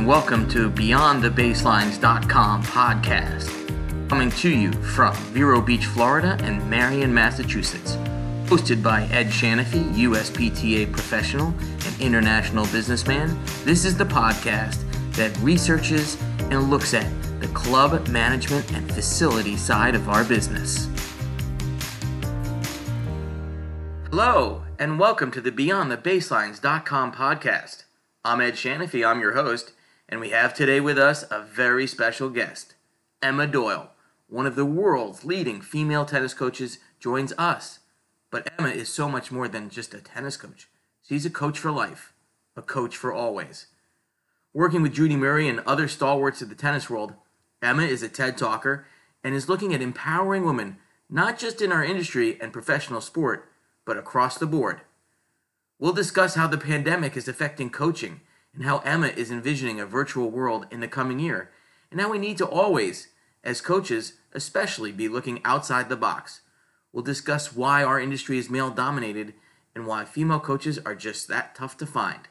and welcome to BeyondTheBaselines.com podcast, coming to you from Vero Beach, Florida and Marion, Massachusetts. Hosted by Ed Shanafy, USPTA professional and international businessman, this is the podcast that researches and looks at the club management and facility side of our business. Hello, and welcome to the BeyondTheBaselines.com podcast. I'm Ed Shanafy, I'm your host, and we have today with us a very special guest. Emma Doyle, one of the world's leading female tennis coaches, joins us. But Emma is so much more than just a tennis coach. She's a coach for life, a coach for always. Working with Judy Murray and other stalwarts of the tennis world, Emma is a TED talker and is looking at empowering women, not just in our industry and professional sport, but across the board. We'll discuss how the pandemic is affecting coaching and how Emma is envisioning a virtual world in the coming year, and how we need to always, as coaches, especially be looking outside the box. We'll discuss why our industry is male dominated and why female coaches are just that tough to find.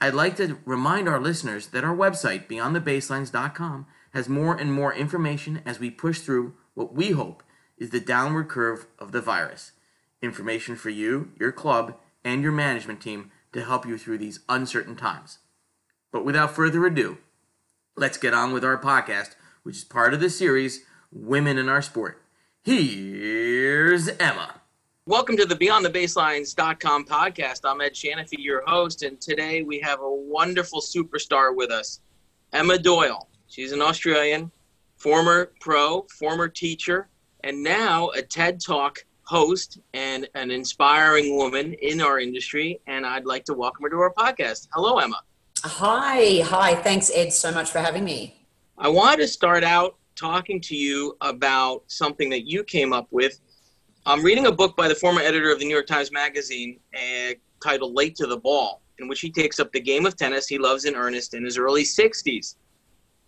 I'd like to remind our listeners that our website, beyondthebaselines.com, has more and more information as we push through what we hope is the downward curve of the virus. Information for you, your club, and your management team to help you through these uncertain times. But without further ado, let's get on with our podcast, which is part of the series Women in Our Sport. Here's Emma. Welcome to the BeyondTheBaselines.com podcast. I'm Ed Shanafy, your host, and today we have a wonderful superstar with us, Emma Doyle. She's an Australian, former pro, former teacher, and now a TED Talk host and an inspiring woman in our industry. And I'd like to welcome her to our podcast. Hello, Emma. Hi. Hi. Thanks, Ed, so much for having me. I wanted to start out talking to you about something that you came up with. I'm reading a book by the former editor of the New York Times Magazine uh, titled Late to the Ball, in which he takes up the game of tennis he loves in earnest in his early 60s.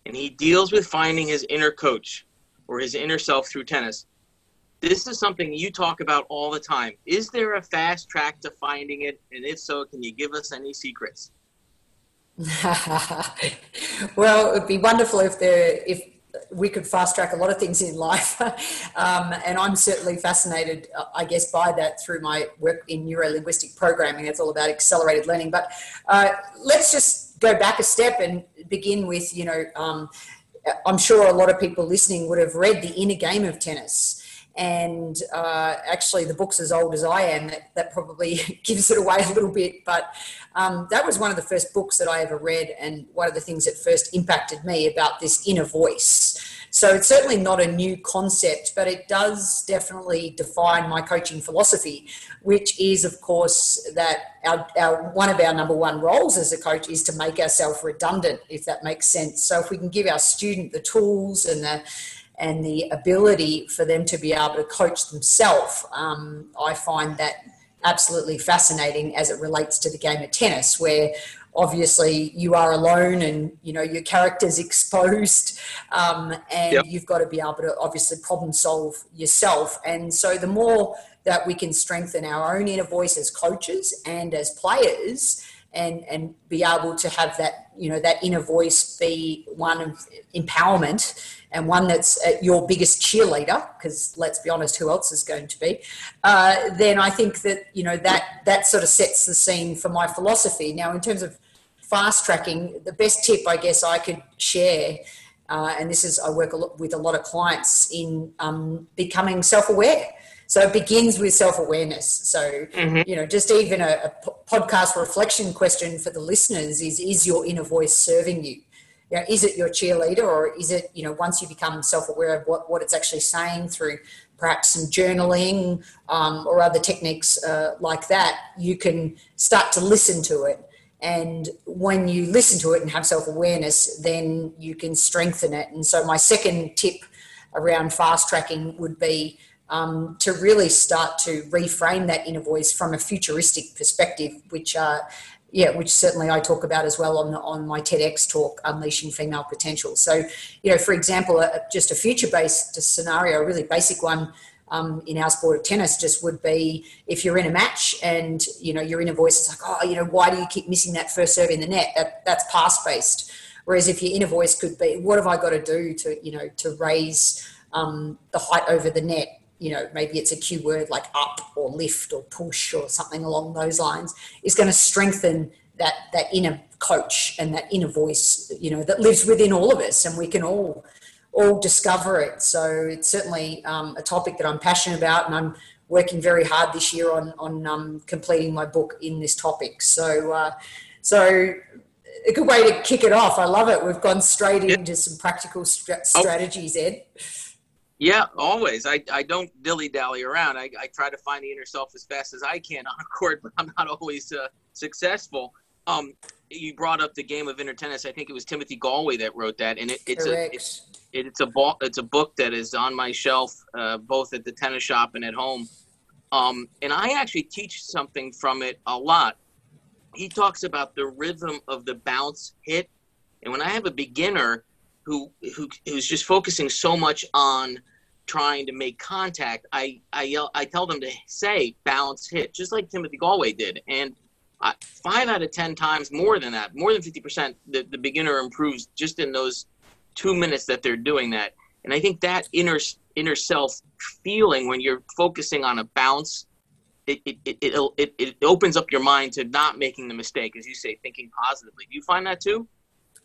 And he deals with finding his inner coach or his inner self through tennis this is something you talk about all the time. Is there a fast track to finding it? And if so, can you give us any secrets? well, it would be wonderful if there if we could fast track a lot of things in life. um, and I'm certainly fascinated, I guess, by that through my work in neurolinguistic programming. It's all about accelerated learning. But uh, let's just go back a step and begin with, you know, um, I'm sure a lot of people listening would have read The Inner Game of Tennis and uh, actually the book's as old as I am. That, that probably gives it away a little bit, but um, that was one of the first books that I ever read, and one of the things that first impacted me about this inner voice. So it's certainly not a new concept, but it does definitely define my coaching philosophy, which is, of course, that our, our one of our number one roles as a coach is to make ourselves redundant, if that makes sense. So if we can give our student the tools and the and the ability for them to be able to coach themselves, um, I find that absolutely fascinating as it relates to the game of tennis, where obviously you are alone and you know your character's exposed um, and yep. you've got to be able to obviously problem solve yourself and so the more that we can strengthen our own inner voice as coaches and as players and and be able to have that you know that inner voice be one of empowerment and one that's your biggest cheerleader, because let's be honest, who else is going to be? Uh, then I think that you know that that sort of sets the scene for my philosophy. Now, in terms of fast tracking, the best tip I guess I could share, uh, and this is I work a lot with a lot of clients in um, becoming self-aware. So it begins with self-awareness. So mm-hmm. you know, just even a, a podcast reflection question for the listeners is: Is your inner voice serving you? you know, is it your cheerleader or is it, you know, once you become self-aware of what, what it's actually saying through perhaps some journaling um, or other techniques uh, like that, you can start to listen to it. And when you listen to it and have self-awareness, then you can strengthen it. And so my second tip around fast tracking would be um, to really start to reframe that inner voice from a futuristic perspective, which uh, yeah, which certainly I talk about as well on the, on my TEDx talk, Unleashing Female Potential. So, you know, for example, just a future-based scenario, a really basic one um, in our sport of tennis, just would be if you're in a match and you know your inner voice is like, oh, you know, why do you keep missing that first serve in the net? That that's pass-based. Whereas if your inner voice could be, what have I got to do to, you know, to raise um, the height over the net? You know, maybe it's a cue word like up or lift or push or something along those lines, is going to strengthen that that inner coach and that inner voice, you know, that lives within all of us, and we can all all discover it. So it's certainly um, a topic that I'm passionate about, and I'm working very hard this year on on um, completing my book in this topic. So uh, so a good way to kick it off. I love it. We've gone straight into some practical st- oh. strategies, Ed. Yeah, always. I, I don't dilly dally around. I, I try to find the inner self as fast as I can on a court, but I'm not always uh, successful. Um, you brought up the game of inner tennis. I think it was Timothy Gallwey that wrote that, and it, it's Correct. a it's, it's a ball, it's a book that is on my shelf, uh, both at the tennis shop and at home. Um, and I actually teach something from it a lot. He talks about the rhythm of the bounce hit, and when I have a beginner who, who who's just focusing so much on trying to make contact, I I yell, I tell them to say bounce hit, just like Timothy Gallwey did, and five out of ten times more than that, more than fifty percent, the, the beginner improves just in those two minutes that they're doing that. And I think that inner inner self feeling when you're focusing on a bounce, it it, it, it, it opens up your mind to not making the mistake, as you say, thinking positively. Do you find that too?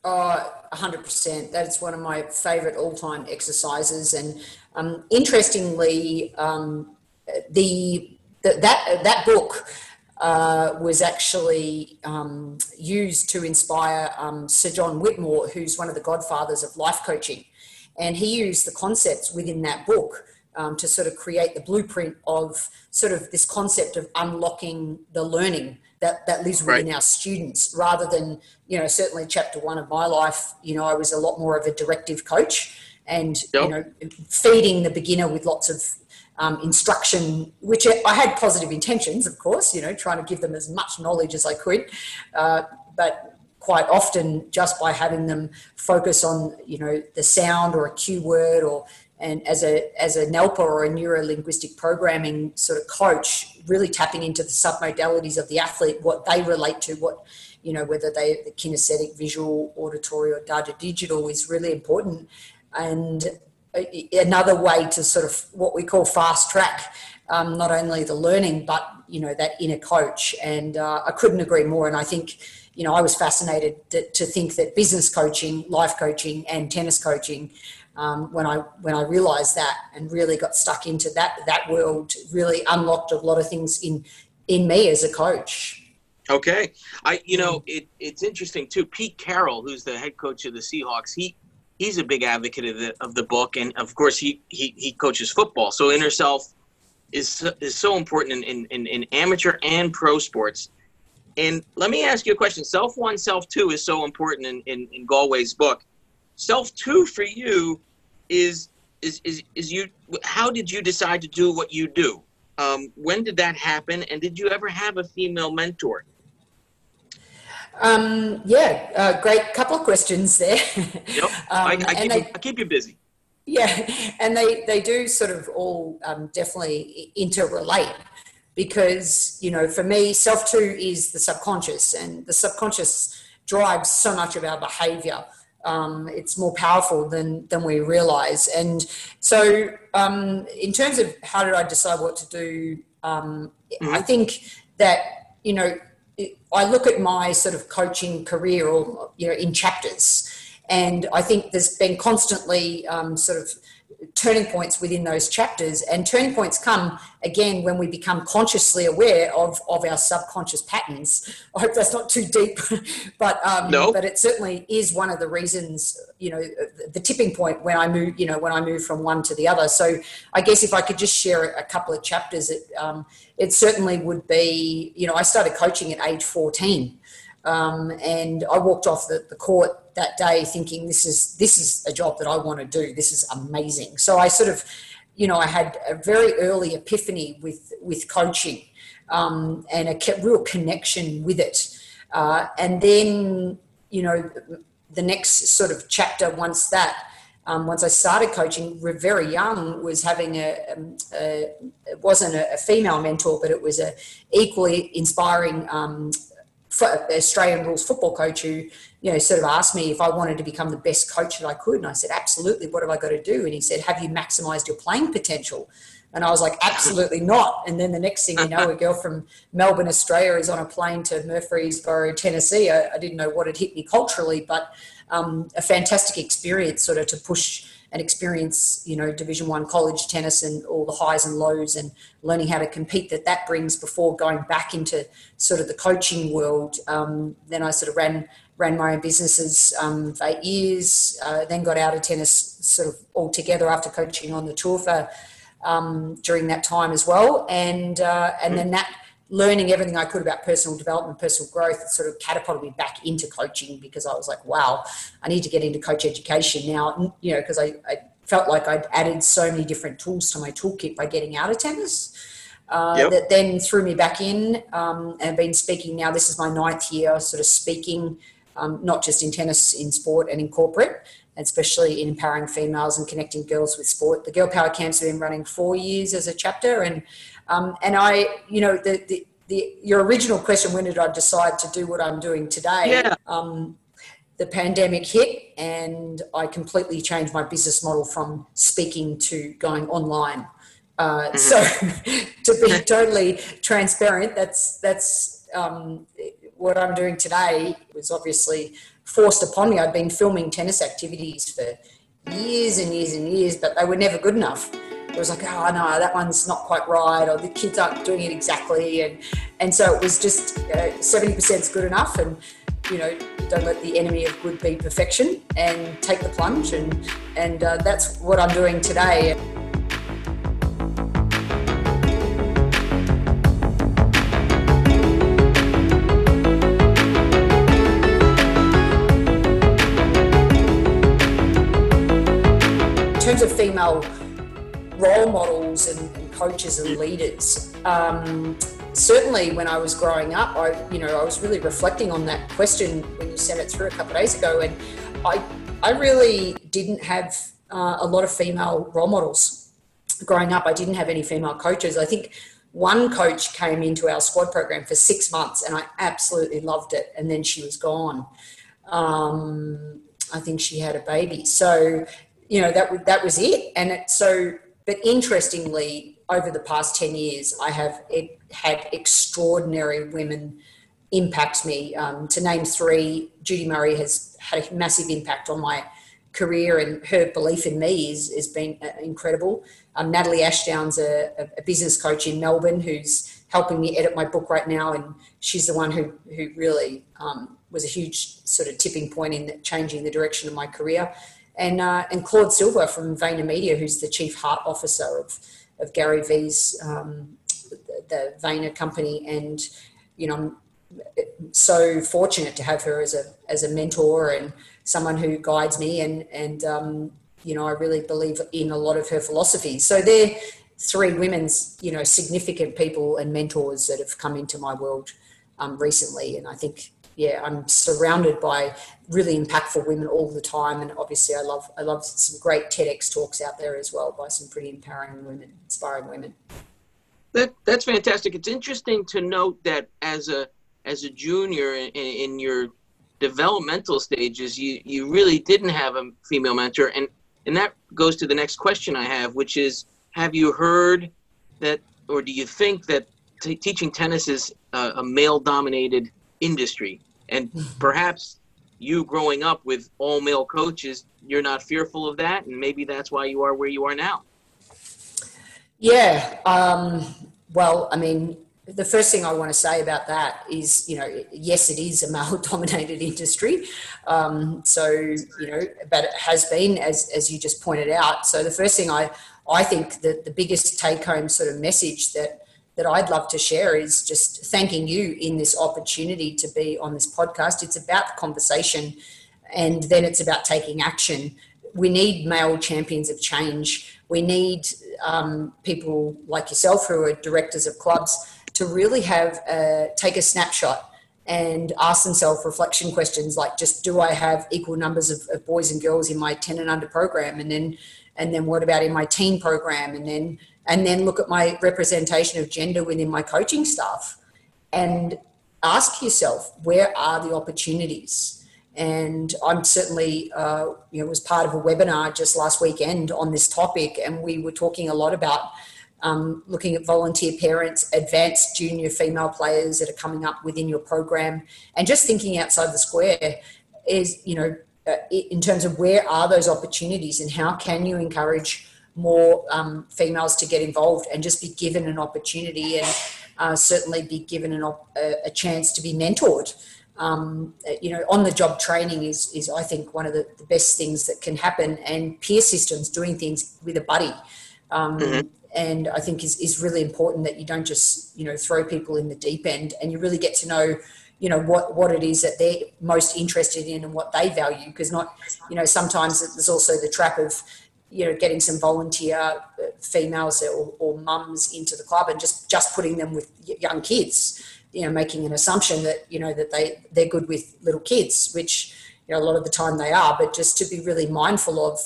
Oh, 100%. That's one of my favorite all time exercises. And um, interestingly, um, the, the, that, that book uh, was actually um, used to inspire um, Sir John Whitmore, who's one of the godfathers of life coaching. And he used the concepts within that book um, to sort of create the blueprint of sort of this concept of unlocking the learning that, that lives within right. our students rather than, you know, certainly chapter one of my life, you know, I was a lot more of a directive coach and, yep. you know, feeding the beginner with lots of um, instruction, which I had positive intentions, of course, you know, trying to give them as much knowledge as I could. Uh, but quite often, just by having them focus on, you know, the sound or a cue word or and as a as a NLPA or a neuro linguistic programming sort of coach, really tapping into the submodalities of the athlete, what they relate to, what you know, whether they the kinesthetic, visual, auditory, or data digital is really important. And another way to sort of what we call fast track um, not only the learning but you know that inner coach and uh, i couldn't agree more and i think you know i was fascinated to, to think that business coaching life coaching and tennis coaching um, when i when i realized that and really got stuck into that that world really unlocked a lot of things in in me as a coach okay i you know it, it's interesting too pete carroll who's the head coach of the seahawks he he's a big advocate of the of the book, and of course he he, he coaches football. So inner self is is so important in, in, in amateur and pro sports. And let me ask you a question: Self one, self two is so important in, in, in Gallwey's book. Self two for you is is is is you. How did you decide to do what you do? Um, when did that happen? And did you ever have a female mentor? Um, yeah, uh, great couple of questions there. Yep, um, I, I, keep, they, I, keep, you busy. Yeah, and they, they do sort of all um, definitely interrelate because, you know, for me, self two is the subconscious, and the subconscious drives so much of our behavior. Um, it's more powerful than than we realize. And so, um, in terms of how did I decide what to do, um, mm-hmm. I think that you know I look at my sort of coaching career or you know in chapters, and I think there's been constantly um, sort of turning points within those chapters. And turning points come again when we become consciously aware of of our subconscious patterns. I hope that's not too deep but um no. but it certainly is one of the reasons you know the tipping point when i move you know when i move from one to the other. So i guess if i could just share a couple of chapters it um, it certainly would be you know i started coaching at age 14 um, and I walked off the, the court that day thinking this is this is a job that I want to do. This is amazing. So I sort of, you know, I had a very early epiphany with with coaching um, and a real connection with it. Uh, and then, you know, the next sort of chapter once that. Um, once I started coaching, we're very young, was having a, um, a it wasn't a, a, female mentor, but it was a equally inspiring um, Australian rules football coach who, you know, sort of asked me if I wanted to become the best coach that I could. And I said, absolutely. What have I got to do? And he said, have you maximized your playing potential? And I was like, absolutely not. And then the next thing you know, a girl from Melbourne, Australia is on a plane to Murfreesboro, Tennessee. I, I didn't know what had hit me culturally, but um, a fantastic experience sort of to push and experience, you know, Division One college tennis and all the highs and lows and learning how to compete that that brings before going back into sort of the coaching world. Um, then I sort of ran ran my own businesses um, for eight years. Uh, then got out of tennis sort of altogether after coaching on the tour for um, during that time as well. And uh, and then that learning everything I could about personal development, personal growth, sort of catapulted me back into coaching because I was like, wow, I need to get into coach education now. You know, because I, I felt like I'd added so many different tools to my toolkit by getting out of tennis. Uh, yep. That then threw me back in um, and been speaking now. This is my ninth year, sort of speaking, um, not just in tennis, in sport and in corporate especially in empowering females and connecting girls with sport. The Girl Power Camps have been running four years as a chapter, and um, and I, you know, the, the, the your original question, when did I decide to do what I'm doing today? Yeah. Um, the pandemic hit, and I completely changed my business model from speaking to going online. Uh, mm-hmm. So, to be totally transparent, that's that's um, what I'm doing today was obviously forced upon me. I'd been filming tennis activities for years and years and years, but they were never good enough. It was like, oh no, that one's not quite right, or the kids aren't doing it exactly, and and so it was just seventy percent is good enough, and you know, don't let the enemy of good be perfection, and take the plunge, and and uh, that's what I'm doing today. Of female role models and, and coaches and leaders, um, certainly when I was growing up, I you know I was really reflecting on that question when you sent it through a couple of days ago, and I I really didn't have uh, a lot of female role models growing up. I didn't have any female coaches. I think one coach came into our squad program for six months, and I absolutely loved it, and then she was gone. Um, I think she had a baby, so you know that that was it. And it, so but interestingly over the past 10 years i have had extraordinary women impact me. Um, to name three judy murray has had a massive impact on my career and her belief in me is has been uh, incredible. Um, natalie ashdown's a, a, business coach in melbourne who's helping me edit my book right now and she's the one who who really um, was a huge sort of tipping point in changing the direction of my career and uh, and Claude Silver from VaynerMedia, who's the chief heart officer of of Gary Vee's um, the, the Vayner company, and you know, I'm so fortunate to have her as a as a mentor and someone who guides me, and and um, you know, I really believe in a lot of her philosophies. So they're three women's you know significant people and mentors that have come into my world um, recently, and I think yeah, I'm surrounded by really impactful women all the time, and obviously, I love I love some great TEDx talks out there as well by some pretty empowering women, inspiring women. That that's fantastic. It's interesting to note that as a as a junior in, in your developmental stages, you you really didn't have a female mentor, and and that goes to the next question I have, which is: Have you heard that, or do you think that t- teaching tennis is a, male-dominated industry. And perhaps you growing up with all male coaches, you're not fearful of that. And maybe that's why you are where you are now. Yeah. Um, well, I mean, the first thing I want to say about that is, you know, yes, it is a male dominated industry. Um, so, you know, but it has been, as, as you just pointed out. So the first thing I, I think that the biggest take home sort of message that that I'd love to share is just thanking you in this opportunity to be on this podcast. It's about the conversation and then it's about taking action. We need male champions of change. We need um, people like yourself who are directors of clubs to really have a, take a snapshot and ask themselves reflection questions like just do I have equal numbers of, of boys and girls in my 10 and under program and then and then what about in my teen program and then and then look at my representation of gender within my coaching staff. And ask yourself where are the opportunities and i'm certainly uh, you know was part of a webinar just last weekend on this topic and we were talking a lot about um, looking at volunteer parents advanced junior female players that are coming up within your program and just thinking outside the square is you know uh, in terms of where are those opportunities and how can you encourage more um, females to get involved and just be given an opportunity and uh, certainly be given an op- a, chance to be mentored. Um, you know, on the job training is, is I think, one of the, the, best things that can happen, and peer systems, doing things with a buddy. Um, mm-hmm. And I think is, is really important that you don't just, you know, throw people in the deep end and you really get to know, you know, what, what it is that they're most interested in and what they value. Because not, you know, sometimes there's also the trap of, you know, getting some volunteer uh, females or, or mums into the club and just just putting them with young kids, you know, making an assumption that you know that they they're good with little kids, which you know a lot of the time they are, but just to be really mindful of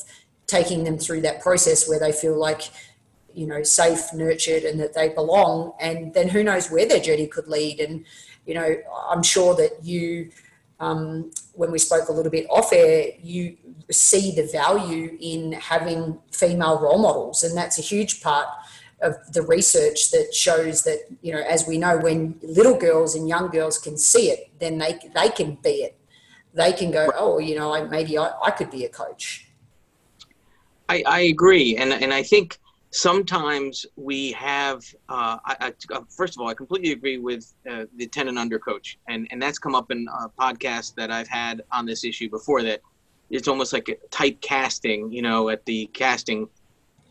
taking them through that process where they feel like you know safe, nurtured, and that they belong, and then who knows where their journey could lead, and you know I'm sure that you. Um, when we spoke a little bit off air, you see the value in having female role models, and that's a huge part of the research that shows that you know, as we know, when little girls and young girls can see it, then they they can be it. They can go, oh, you know, maybe I, I could be a coach. I, I agree, and and I think sometimes we have uh, I, I, uh, first of all i completely agree with uh, the 10 and under coach. And and that's come up in a podcast that i've had on this issue before that it's almost like a type casting you know at the casting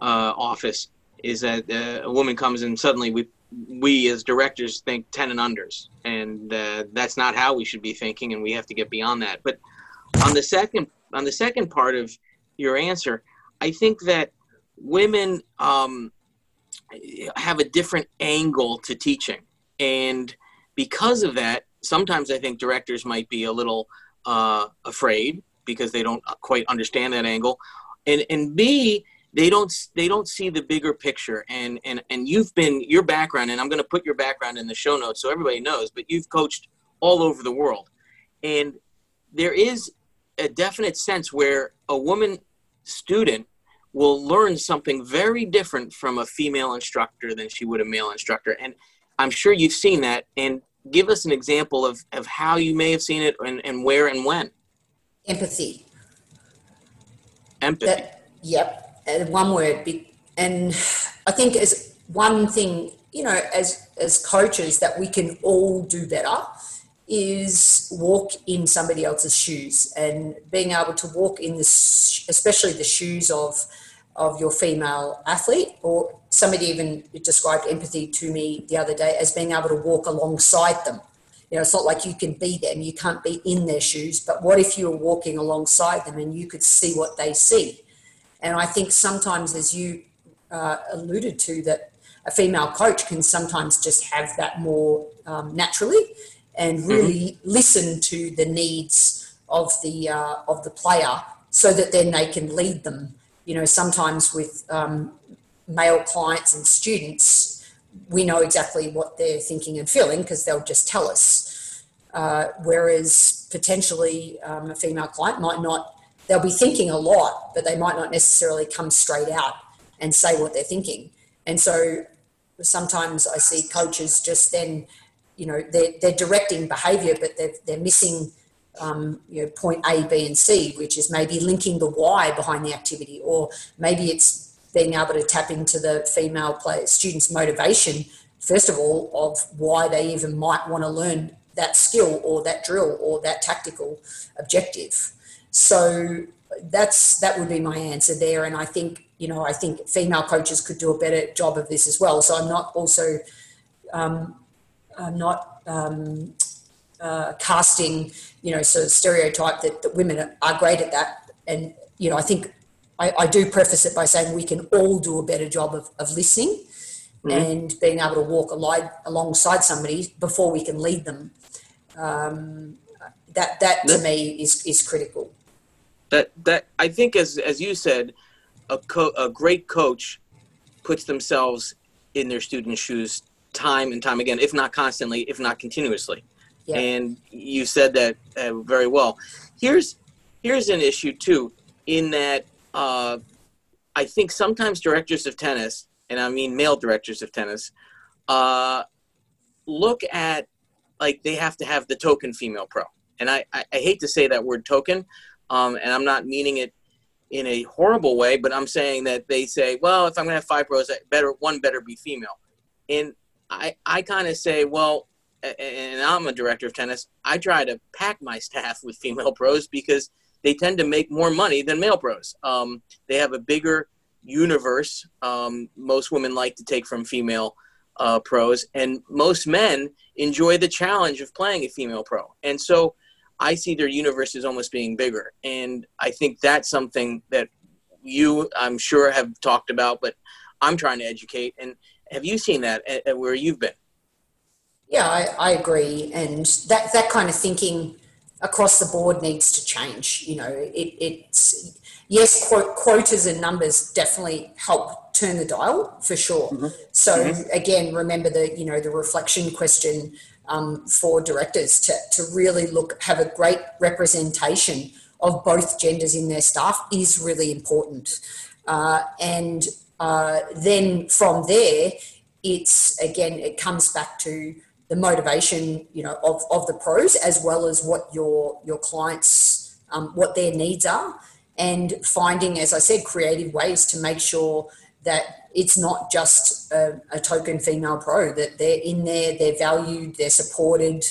uh, office is that uh, a woman comes and suddenly we we as directors think 10 and unders. And uh, that's not how we should be thinking and we have to get beyond that. But on the second on the second part of your answer i think that women um, have a different angle to teaching. And because of that, sometimes I think directors might be a little uh, afraid because they don't quite understand that angle. And, and B, they don't they don't see the bigger picture and and and you've been your background and i'm going to put your background in the show notes so everybody knows but you've coached all over the world and there is a definite sense where a woman student will learn something very different from a female instructor than she would a male instructor. And I'm sure you've seen that. And give us an example of, of how you may have seen it and, and where and when. Empathy. Empathy. That, yep. And one word. And I think as one thing, you know, as, as coaches that we can all do better is walk in somebody else's shoes and being able to walk in this, especially the shoes of of your female athlete, or somebody even described empathy to me the other day as being able to walk alongside them. You know, it's not like you can be them, you can't be in their shoes, but what if you were walking alongside them and you could see what they see? And I think sometimes, as you uh, alluded to, that a female coach can sometimes just have that more um, naturally and mm-hmm. really mm-hmm. listen to the needs of the uh, of the player so that then they can lead them you know, sometimes with um, male clients and students, we know exactly what they're thinking and feeling because they'll just tell us. Uh, whereas potentially um, a female client might not, they'll be thinking a lot, but they might not necessarily come straight out and say what they're thinking. And so sometimes I see coaches just then, you know, they're, they're directing behavior, but they're, they're missing um, you know, point A, B, and C, which is maybe linking the why behind the activity, or maybe it's being able to tap into the female player students' motivation, first of all, of why they even might want to learn that skill or that drill or that tactical objective. So that's that would be my answer there. And I think you know I think female coaches could do a better job of this as well. So I'm not also um, I'm not um, uh, casting, you know, sort of stereotype that, that women are great at that. And, you know, I think I, I do preface it by saying we can all do a better job of, of listening mm-hmm. and being able to walk along, alongside somebody before we can lead them. Um, that that to me is, is critical. That that I think, as as you said, a co- a great coach puts themselves in their students' shoes time and time again, if not constantly, if not continuously and you said that uh, very well. Here's here's an issue too, in that uh, I think sometimes directors of tennis, and I mean male directors of tennis, uh, look at like they have to have the token female pro, and I, I, I hate to say that word token, um, and I'm not meaning it in a horrible way, but I'm saying that they say, well, if I'm going to have five pros, better one better be female, and I I kind of say, well, and I'm a director of tennis. I try to pack my staff with female pros because they tend to make more money than male pros. Um, they have a bigger universe. Um, most women like to take from female uh, pros, and most men enjoy the challenge of playing a female pro. And so I see their universe as almost being bigger. And I think that's something that you, I'm sure, have talked about, but I'm trying to educate. And have you seen that at, at where you've been? Yeah, I, I agree. And that, that kind of thinking across the board needs to change. You know, it, it's yes, quotas and numbers definitely help turn the dial for sure. Mm-hmm. So mm-hmm. again, remember the you know the reflection question um, for directors to to really look have a great representation of both genders in their staff is really important. Uh, and uh, then from there, it's again it comes back to the motivation you know of, of the pros as well as what your your clients um, what their needs are and finding as i said creative ways to make sure that it's not just a, a token female pro that they're in there they're valued they're supported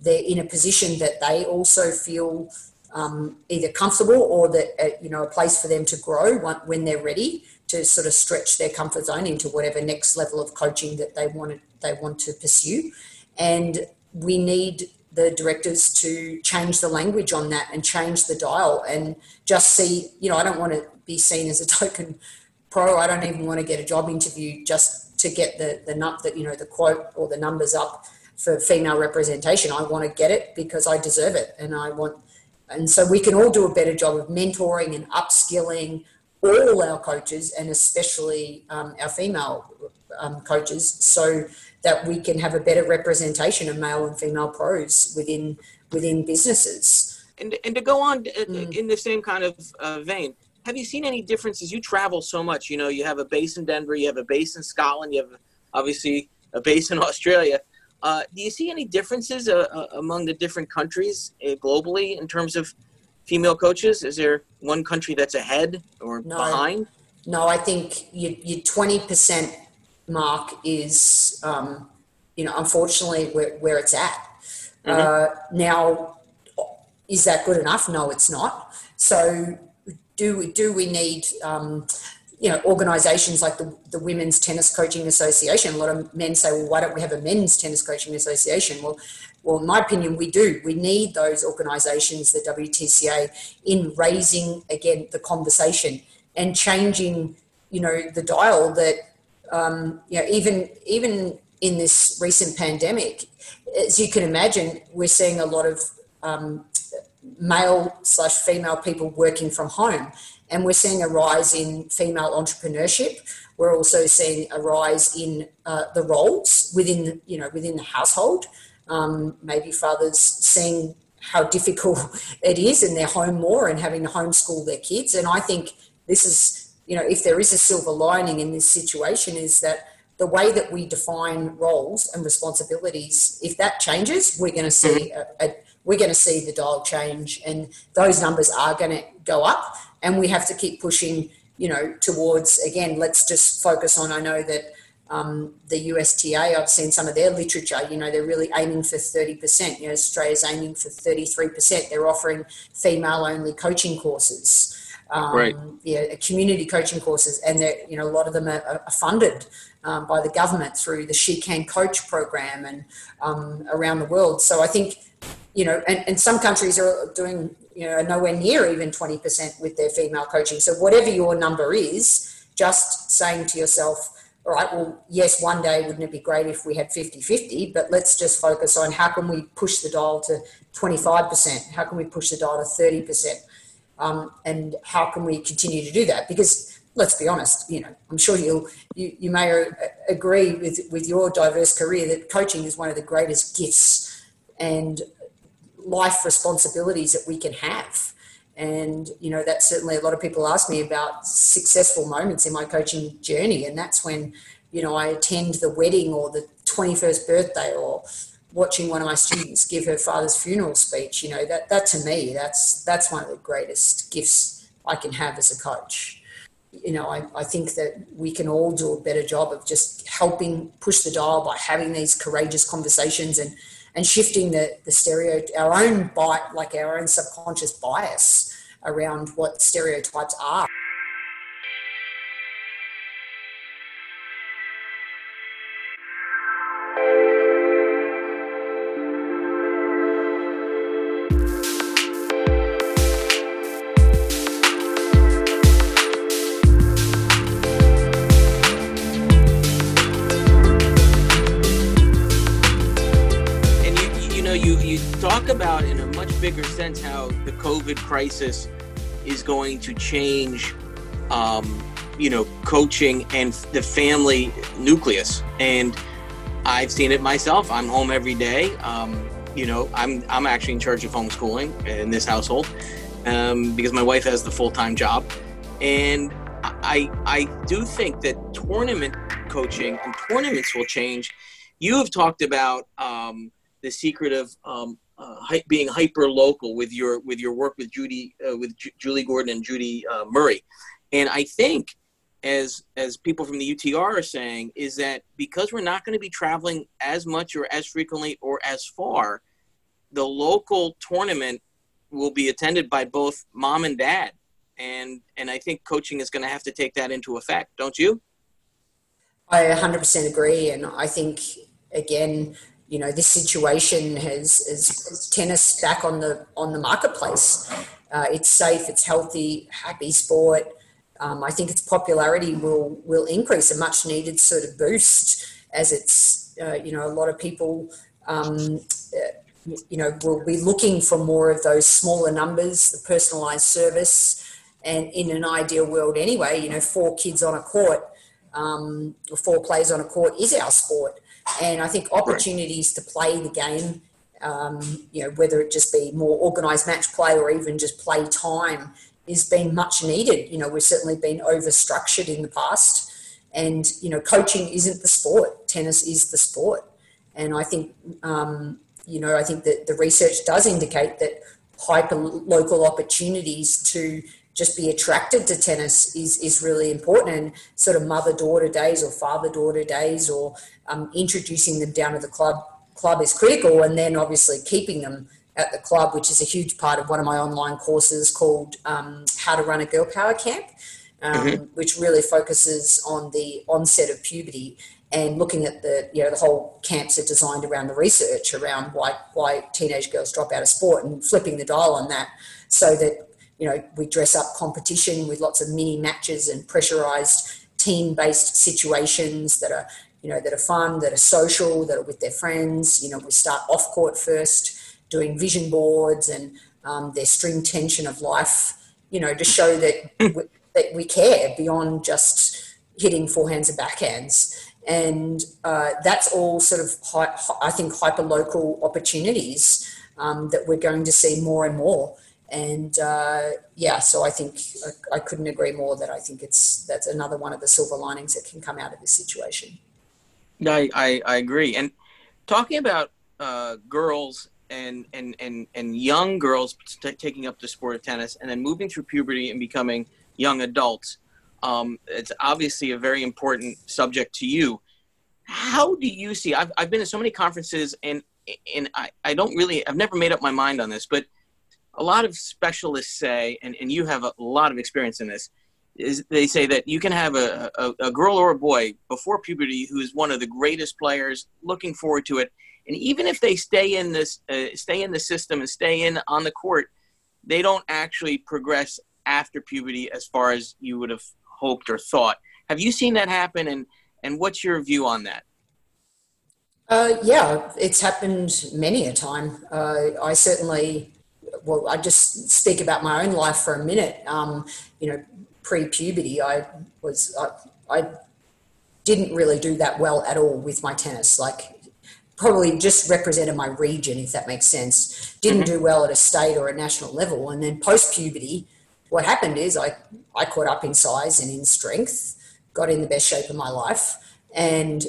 they're in a position that they also feel um, either comfortable or that uh, you know a place for them to grow when they're ready to sort of stretch their comfort zone into whatever next level of coaching that they want they want to pursue and we need the directors to change the language on that and change the dial and just see, you know, I don't want to be seen as a token pro. I don't even want to get a job interview just to get the, the nut that, you know, the quote or the numbers up for female representation. I want to get it because I deserve it. And I want, and so we can all do a better job of mentoring and upskilling all our coaches and especially um, our female um, coaches so that we can have a better representation of male and female pros within within businesses. And and to go on uh, mm. in the same kind of uh, vein, have you seen any differences? You travel so much. You know, you have a base in Denver, you have a base in Scotland, you have obviously a base in Australia. Uh, do you see any differences uh, uh among the different countries uh, globally in terms of female coaches? Is there one country that's ahead or no, behind? No, I think you you twenty percent mark is, um, you know, unfortunately where, where it's at. Mm-hmm. Uh, now, is that good enough? No, it's not. So, do do we need, um, you know, organisations like the, the Women's Tennis Coaching Association? A lot of men say, well, why don't we have a men's tennis coaching association? Well, well, in my opinion, we do. We need those organisations, the WTCA, in raising again the conversation and changing, you know, the dial that um, you know, even even in this recent pandemic, as you can imagine, we're seeing a lot of um, male slash female people working from home, and we're seeing a rise in female entrepreneurship. We're also seeing a rise in uh, the roles within you know within the household. Um, maybe fathers seeing how difficult it is in their home more and having to homeschool their kids. And I think this is you know, if there is a silver lining in this situation, is that the way that we define roles and responsibilities, if that changes, we're going to see mm-hmm. a, a, we're going to see the dial change, and those numbers are going to go up, and we have to keep pushing. You know, towards again, let's just focus on. I know that um, the USTA, I've seen some of their literature, you know, they're really aiming for 30%. You know, Australia's aiming for 33%. They're offering female only coaching courses um, right. yeah, community coaching courses, and you know a lot of them are, are funded um, by the government through the She Can Coach program and um, around the world. So I think you know, and, and some countries are doing you know nowhere near even twenty percent with their female coaching. So whatever your number is, just saying to yourself. All right, well, yes, one day wouldn't it be great if we had 50 50, but let's just focus on how can we push the dial to 25%? How can we push the dial to 30%? Um, and how can we continue to do that? Because let's be honest, you know, I'm sure you'll you, you may agree with with your diverse career that coaching is one of the greatest gifts and life responsibilities that we can have. And, you know, that's certainly a lot of people ask me about successful moments in my coaching journey. And that's when, you know, I attend the wedding or the 21st birthday or watching one of my students give her father's funeral speech. You know, that, that to me, that's, that's one of the greatest gifts I can have as a coach. You know, I, I think that we can all do a better job of just helping push the dial by having these courageous conversations and, and shifting the, the stereo, our own bite, like our own subconscious bias around what stereotypes are. Crisis is going to change, um, you know, coaching and the family nucleus. And I've seen it myself. I'm home every day. Um, you know, I'm I'm actually in charge of homeschooling in this household um, because my wife has the full time job, and I I do think that tournament coaching and tournaments will change. You have talked about um, the secret of um, uh, being hyper local with your with your work with Judy uh, with J- Julie Gordon and Judy uh, Murray, and I think as as people from the UTR are saying is that because we're not going to be traveling as much or as frequently or as far, the local tournament will be attended by both mom and dad, and and I think coaching is going to have to take that into effect, don't you? I 100% agree, and I think again you know this situation has, has tennis back on the on the marketplace. Uh, it's safe, it's healthy, happy sport. Um, I think its popularity will will increase a much needed sort of boost as it's uh, you know a lot of people um, you know will be looking for more of those smaller numbers, the personalised service, and in an ideal world anyway, you know four kids on a court um, or four players on a court is our sport. And I think opportunities to play the game, um, you know, whether it just be more organised match play or even just play time, is been much needed. You know, we've certainly been over-structured in the past, and you know, coaching isn't the sport. Tennis is the sport, and I think um, you know, I think that the research does indicate that hyper local opportunities to just be attracted to tennis is is really important and sort of mother daughter days or father daughter days or um, introducing them down to the club club is critical and then obviously keeping them at the club which is a huge part of one of my online courses called um, how to run a girl power camp um, mm-hmm. which really focuses on the onset of puberty and looking at the you know the whole camps are designed around the research around why why teenage girls drop out of sport and flipping the dial on that so that you know, we dress up competition with lots of mini matches and pressurized team-based situations that are, you know, that are fun, that are social, that are with their friends. You know, we start off court first, doing vision boards and um, their string tension of life. You know, to show that we, that we care beyond just hitting forehands and backhands. And uh, that's all sort of, I think, hyper local opportunities um, that we're going to see more and more and uh, yeah, so I think I, couldn't agree more that I think it's that's another one of the silver linings that can come out of this situation. I I, I agree. And talking about uh, girls and and and and young girls t- taking up the sport of tennis and then moving through puberty and becoming young adults, um, it's obviously a very important subject to you. How do you see? I've I've been to so many conferences and and I, I don't really I've never made up my mind on this, but a lot of specialists say, and, and you have a lot of experience in this, is they say that you can have a, a, a girl or a boy before puberty who is one of the greatest players, looking forward to it, and even if they stay in this, uh, stay in the system and stay in on the court, they don't actually progress after puberty as far as you would have hoped or thought. Have you seen that happen, and and what's your view on that? Uh, yeah, it's happened many a time. Uh, I certainly well, I just speak about my own life for a minute. Um, you know, pre-puberty, I was I, I, didn't really do that well at all with my tennis. Like probably just represented my region, if that makes sense. Didn't mm-hmm. do well at a state or a national level. And then post puberty, what happened is I, I caught up in size and in strength, got in the best shape of my life, and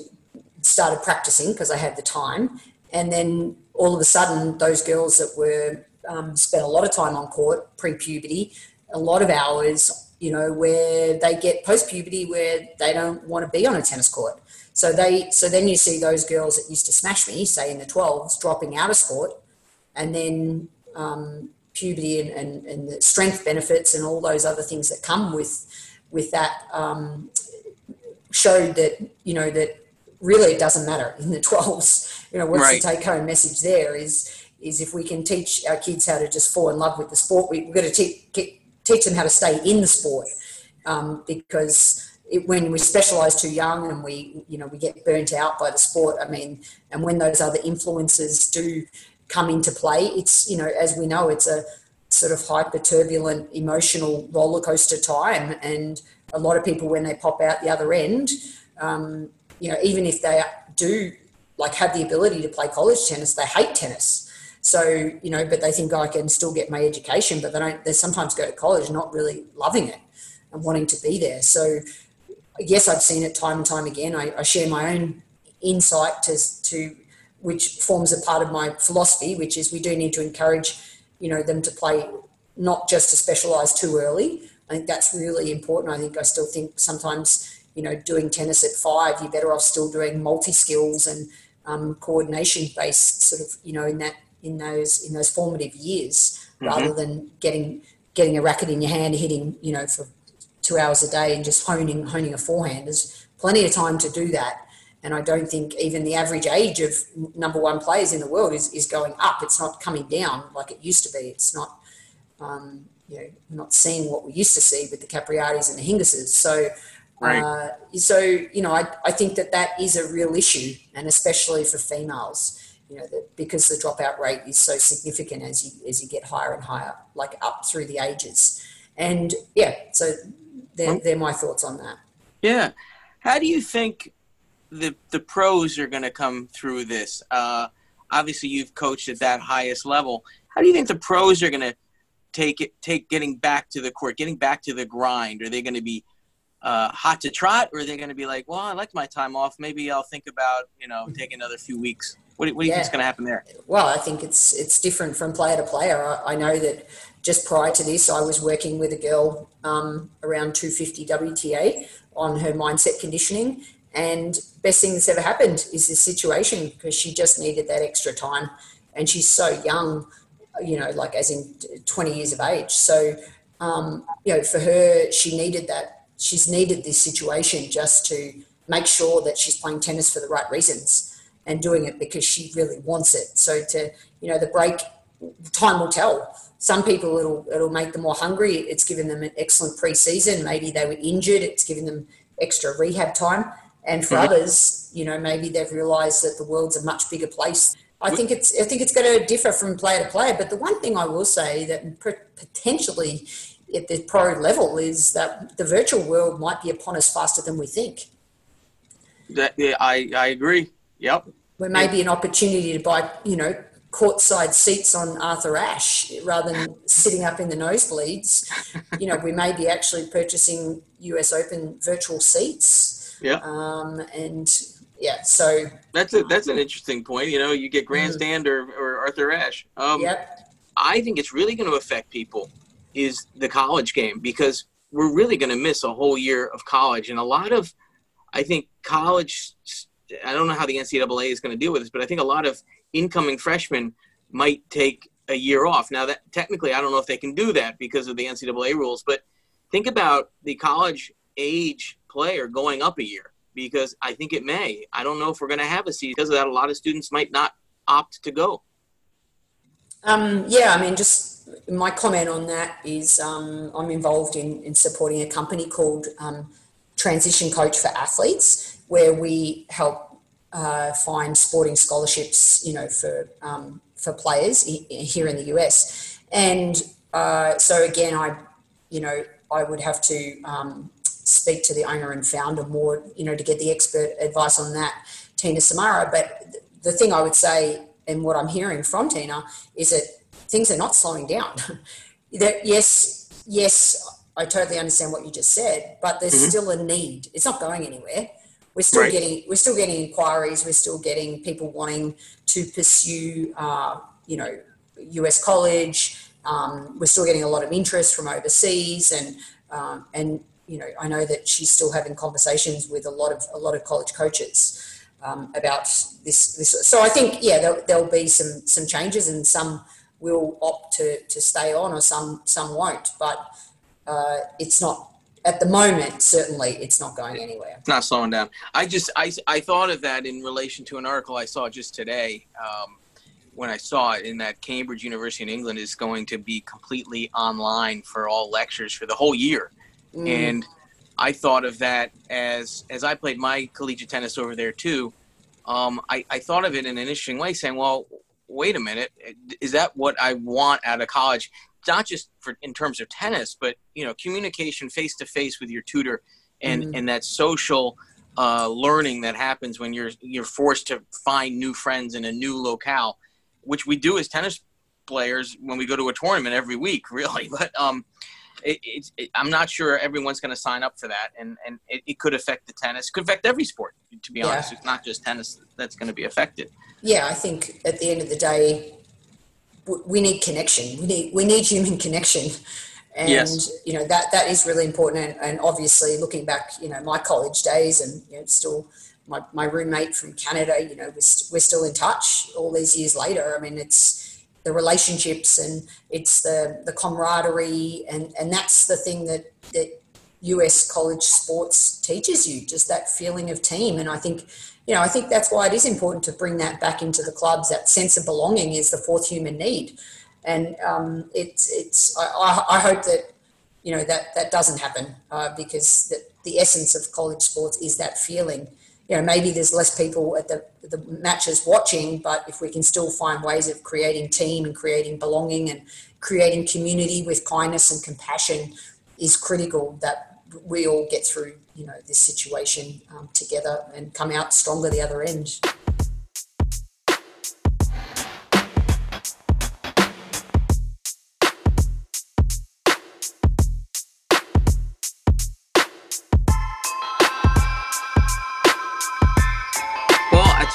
started practicing because I had the time. And then all of a sudden, those girls that were um, spent a lot of time on court pre puberty, a lot of hours, you know, where they get post puberty where they don't want to be on a tennis court. So they so then you see those girls that used to smash me, say in the 12s, dropping out of sport, and then um, puberty and, and, and, the strength benefits and all those other things that come with with that um, showed that you know that really it doesn't matter in the 12s. You know, what's right. the take home message there is is if we can teach our kids how to just fall in love with the sport, we, have got to teach teach them how to stay in the sport. Um, because it, when we specialize too young and we you know we get burnt out by the sport i mean and when those other influences do come into play it's you know as we know it's a sort of hyper turbulent emotional roller coaster time. And a lot of people when they pop out the other end um, you know even if they do like have the ability to play college tennis they hate tennis so you know but they think oh, i can still get my education but they don't they sometimes go to college not really loving it and wanting to be there so yes, I've seen it time and time again. I, I share my own insight to, to which forms a part of my philosophy, which is we do need to encourage, you know, them to play not just to specialise too early. I think that's really important. I think I still think sometimes, you know, doing tennis at five, you're better off still doing multi skills and um, coordination based sort of, you know, in that in those in those formative years, mm-hmm. rather than getting getting a racket in your hand, hitting, you know, for two hours a day and just honing honing a forehand. There's plenty of time to do that. And I don't think even the average age of number one players in the world is, is going up. It's not coming down like it used to be. It's not, um, you know, not seeing what we used to see with the Capriatis and the Hingises. So, right. uh, so you know, I, I think that that is a real issue, and especially for females, you know, that because the dropout rate is so significant as you as you get higher and higher, like up through the ages. And yeah, so they're, they're my thoughts on that. Yeah. How do you think the the pros are going to come through this? Uh, obviously, you've coached at that highest level. How do you think the pros are going to take it, take getting back to the court, getting back to the grind? Are they going to be uh, hot to trot, or are they going to be like, well, I liked my time off. Maybe I'll think about you know taking another few weeks. What do, what do you yeah. think is going to happen there? Well, I think it's it's different from player to player. I, I know that just prior to this, I was working with a girl um, around 250 WTA on her mindset conditioning. And best thing that's ever happened is this situation because she just needed that extra time. And she's so young, you know, like as in 20 years of age. So, um, you know, for her, she needed that. She's needed this situation just to make sure that she's playing tennis for the right reasons and doing it because she really wants it. So to, you know, the break, time will tell some people it'll it'll make them more hungry. It's given them an excellent preseason. Maybe they were injured. It's given them extra rehab time. And for mm-hmm. others, you know, maybe they've realised that the world's a much bigger place. I think it's I think it's going to differ from player to player. But the one thing I will say that potentially at the pro level is that the virtual world might be upon us faster than we think. That, yeah, I, I agree. Yep. There may be an opportunity to buy, you know, courtside seats on Arthur Ashe rather than sitting up in the nosebleeds. You know, we may be actually purchasing US Open virtual seats. Yeah. Um, and yeah, so that's a, that's an interesting point. You know, you get Grandstand mm. or, or Arthur Ashe. Um, yep. I think it's really going to affect people is the college game because we're really going to miss a whole year of college and a lot of, I think college. I don't know how the NCAA is going to deal with this, but I think a lot of incoming freshmen might take a year off. Now that technically I don't know if they can do that because of the NCAA rules, but think about the college age player going up a year because I think it may. I don't know if we're going to have a season because of that. A lot of students might not opt to go. Um, yeah, I mean, just my comment on that is um, I'm involved in, in supporting a company called um, Transition Coach for Athletes, where we help uh, find sporting scholarships, you know, for um, for players here in the US. And uh, so again, I, you know, I would have to um, speak to the owner and founder more, you know, to get the expert advice on that, Tina Samara. But the thing I would say, and what I'm hearing from Tina, is that things are not slowing down. that yes, yes, I totally understand what you just said, but there's mm-hmm. still a need. It's not going anywhere. We're still right. getting we're still getting inquiries. We're still getting people wanting to pursue, uh, you know, US college. Um, we're still getting a lot of interest from overseas, and um, and you know, I know that she's still having conversations with a lot of a lot of college coaches um, about this, this. So I think, yeah, there'll, there'll, be some some changes, and some will opt to to stay on, or some some won't. But uh, it's not at the moment. Certainly, it's not going anywhere. It's not slowing down. I just I I thought of that in relation to an article I saw just today. Um, when I saw it in that Cambridge University in England is going to be completely online for all lectures for the whole year. Mm. And I thought of that as as I played my collegiate tennis over there too. Um, I, I thought of it in an interesting way, saying, "Well, wait a minute, is that what I want out of college? Not just for in terms of tennis, but you know, communication face to face with your tutor, and mm-hmm. and that social uh, learning that happens when you're you're forced to find new friends in a new locale, which we do as tennis players when we go to a tournament every week, really. But um, it, it, I'm not sure everyone's going to sign up for that, and and it, it, could affect the tennis. It could affect every sport, to be honest. It's not just tennis that's going to be affected. Yeah, I think at the end of the day, we need connection. We need we need human connection, and yes. you know that that is really important. And, and, obviously, looking back, you know, my college days, and you know, still my, my roommate from Canada, you know, we're, st- we're still in touch all these years later. I mean, it's the relationships and it's the the camaraderie and and that's the thing that that US college sports teaches you just that feeling of team and I think you know I think that's why it is important to bring that back into the clubs. That sense of belonging is the fourth human need. And um, it's it's I, I hope that you know that that doesn't happen uh, because the, the essence of college sports is that feeling. You know, maybe there's less people at the, the matches watching, but if we can still find ways of creating team and creating belonging and creating community with kindness and compassion is critical that we all get through, you know, this situation um, together and come out stronger the other end.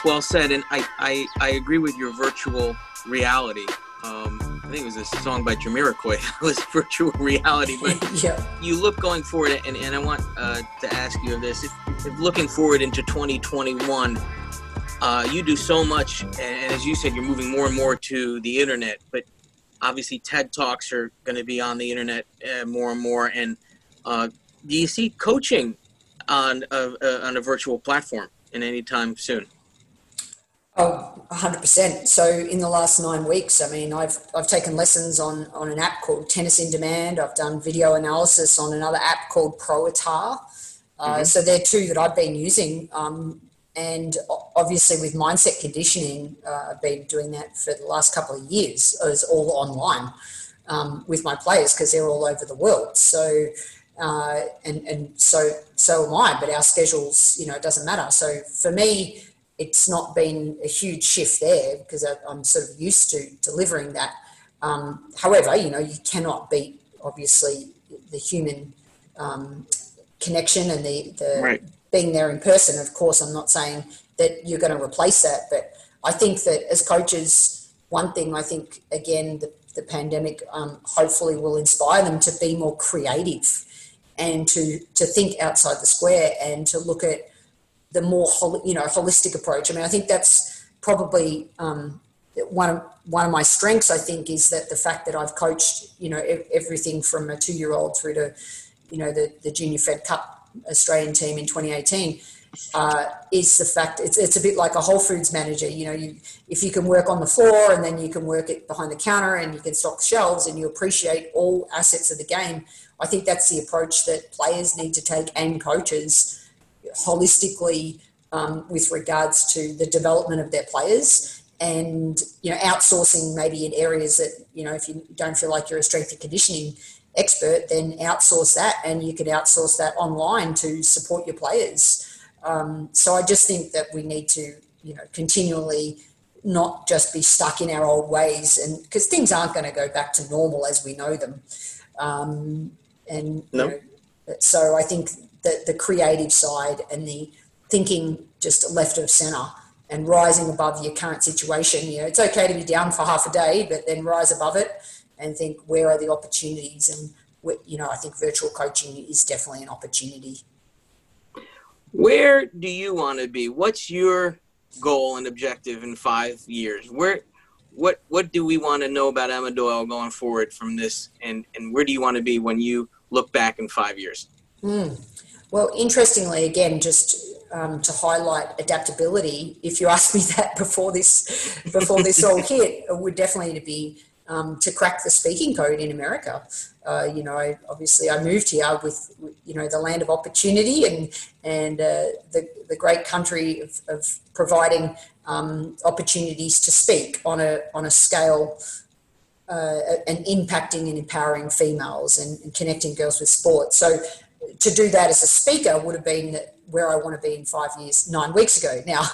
well said, and I, I, I agree with your virtual reality. Um, I think it was a song by Jamiroquai. it was virtual reality, but yeah. you look going forward, and, and I want uh, to ask you of this: if, if looking forward into 2021, uh, you do so much, and, and as you said, you're moving more and more to the internet. But obviously, TED talks are going to be on the internet uh, more and more. And uh, do you see coaching on a, on a virtual platform in any time soon? Oh, 100%. So in the last nine weeks, I mean, I've, I've taken lessons on, on an app called Tennis in Demand. I've done video analysis on another app called ProAtar. Uh, mm-hmm. So they're two that I've been using. Um, and obviously with mindset conditioning, uh, I've been doing that for the last couple of years. It's all online um, with my players because they're all over the world. So, uh, and, and so, so am I, but our schedules, you know, it doesn't matter. So for me, it's not been a huge shift there because I, am sort of used to delivering that. Um, however, you know, you cannot beat obviously the human um, connection and the, the right. being there in person. Of course, I'm not saying that you're going to replace that, but I think that as coaches, one thing I think again the, the pandemic um, hopefully will inspire them to be more creative and to to think outside the square and to look at the more you know holistic approach. I mean, I think that's probably um, one of one of my strengths. I think is that the fact that I've coached you know everything from a two year old through to you know the the Junior Fed Cup Australian team in 2018. Uh, is the fact it's, it's a bit like a Whole Foods manager. You know, you if you can work on the floor and then you can work it behind the counter and you can stock shelves and you appreciate all assets of the game. I think that's the approach that players need to take and coaches holistically um, with regards to the development of their players and you know outsourcing maybe in areas that you know if you don't feel like you're a strength and conditioning expert then outsource that and you could outsource that online to support your players um, so i just think that we need to you know, continually not just be stuck in our old ways and because things aren't going to go back to normal as we know them. Um, and no. you know, so I think that the creative side and the thinking just left of center and rising above your current situation. You know, it's okay to be down for half a day, but then rise above it and think where are the opportunities. And you know, I think virtual coaching is definitely an opportunity. Where do you want to be? What's your goal and objective in five years? Where, what, what do we want to know about Emma Doyle going forward from this, and and where do you want to be when you look back in five years? Mm. Well, interestingly, again, just um, to highlight adaptability, if you asked me that before this before this all hit, it would definitely be um, to crack the speaking code in America. Uh, you know, obviously I moved here with, you know, the land of opportunity and and uh, the the great country of, of providing um, opportunities to speak on a on a scale. Uh, and impacting and empowering females and, and, connecting girls with sport. So, to do that as a speaker would have been where I want to be in five years, nine weeks ago. Now,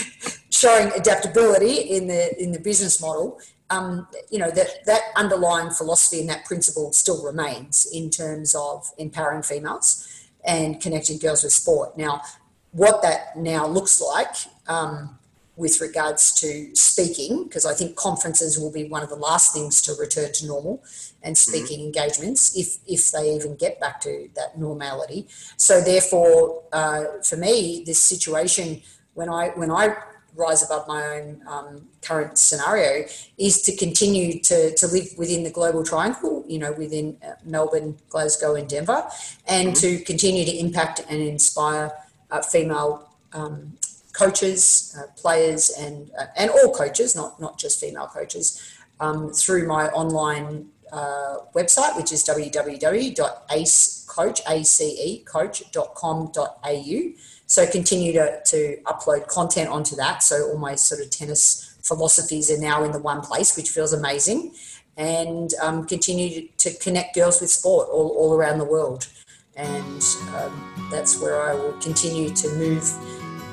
showing adaptability in the in the business model um, you know that that underlying philosophy and that principle still remains in terms of empowering females and connecting girls with sport. Now, what that now looks like um, with regards to speaking, because I think conferences will be one of the last things to return to normal, and mm-hmm. speaking mm-hmm. engagements if if they even get back to that normality. So therefore, uh, for me, this situation when I when I rise above my own um, current scenario is to continue to, to live within the global triangle, you know, within uh, Melbourne, Glasgow, and Denver, and mm-hmm. to continue to impact and inspire uh, female um, coaches, uh, players, and uh, and all coaches, not not just female coaches, um, through my online uh, website, which is www.acecoach.com.au so continue to, to upload content onto that. So all my sort of tennis philosophies are now in the one place, which feels amazing. And um, continue to, connect girls with sport all, all around the world. And um, that's where I will continue to move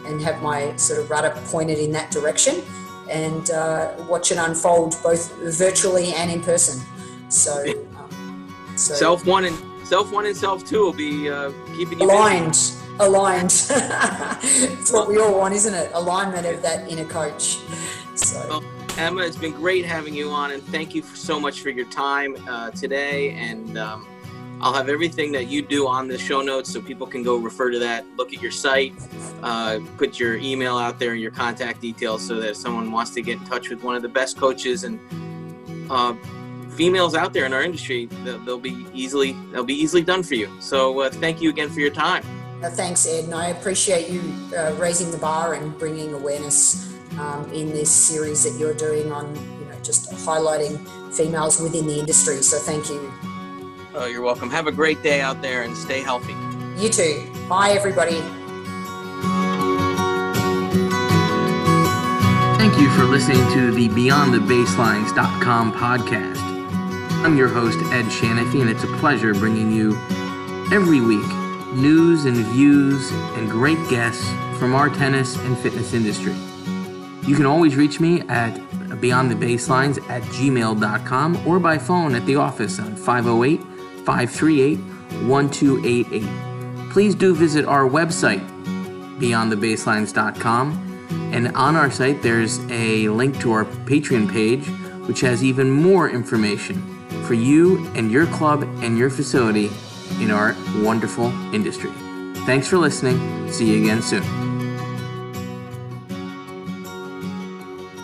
and have my sort of rudder pointed in that direction and uh, watch it unfold both virtually and in person. So, um, so self one and self one and self two will be uh, keeping you aligned. Busy aligned. it's what we all want, isn't it? Alignment of that inner coach. So. Well, Emma, it's been great having you on, and thank you so much for your time uh, today. And um, I'll have everything that you do on the show notes so people can go refer to that, look at your site, uh, put your email out there and your contact details so that if someone wants to get in touch with one of the best coaches and uh, females out there in our industry, they'll, they'll, be easily they'll be easily done for you. So uh, thank you again for your time. Uh, thanks, Ed, and I appreciate you uh, raising the bar and bringing awareness um, in this series that you're doing on, you know, just highlighting females within the industry. So thank you. Oh, you're welcome. Have a great day out there and stay healthy. You too. Bye, everybody. Thank you for listening to the BeyondTheBaselines.com podcast. I'm your host, Ed Shanafi, and it's a pleasure bringing you every week news and views, and great guests from our tennis and fitness industry. You can always reach me at beyondthebaselines at gmail.com or by phone at the office on 508 538 1288. Please do visit our website, beyondthebaselines.com. And on our site, there's a link to our Patreon page, which has even more information for you and your club and your facility in our wonderful industry. Thanks for listening. See you again soon.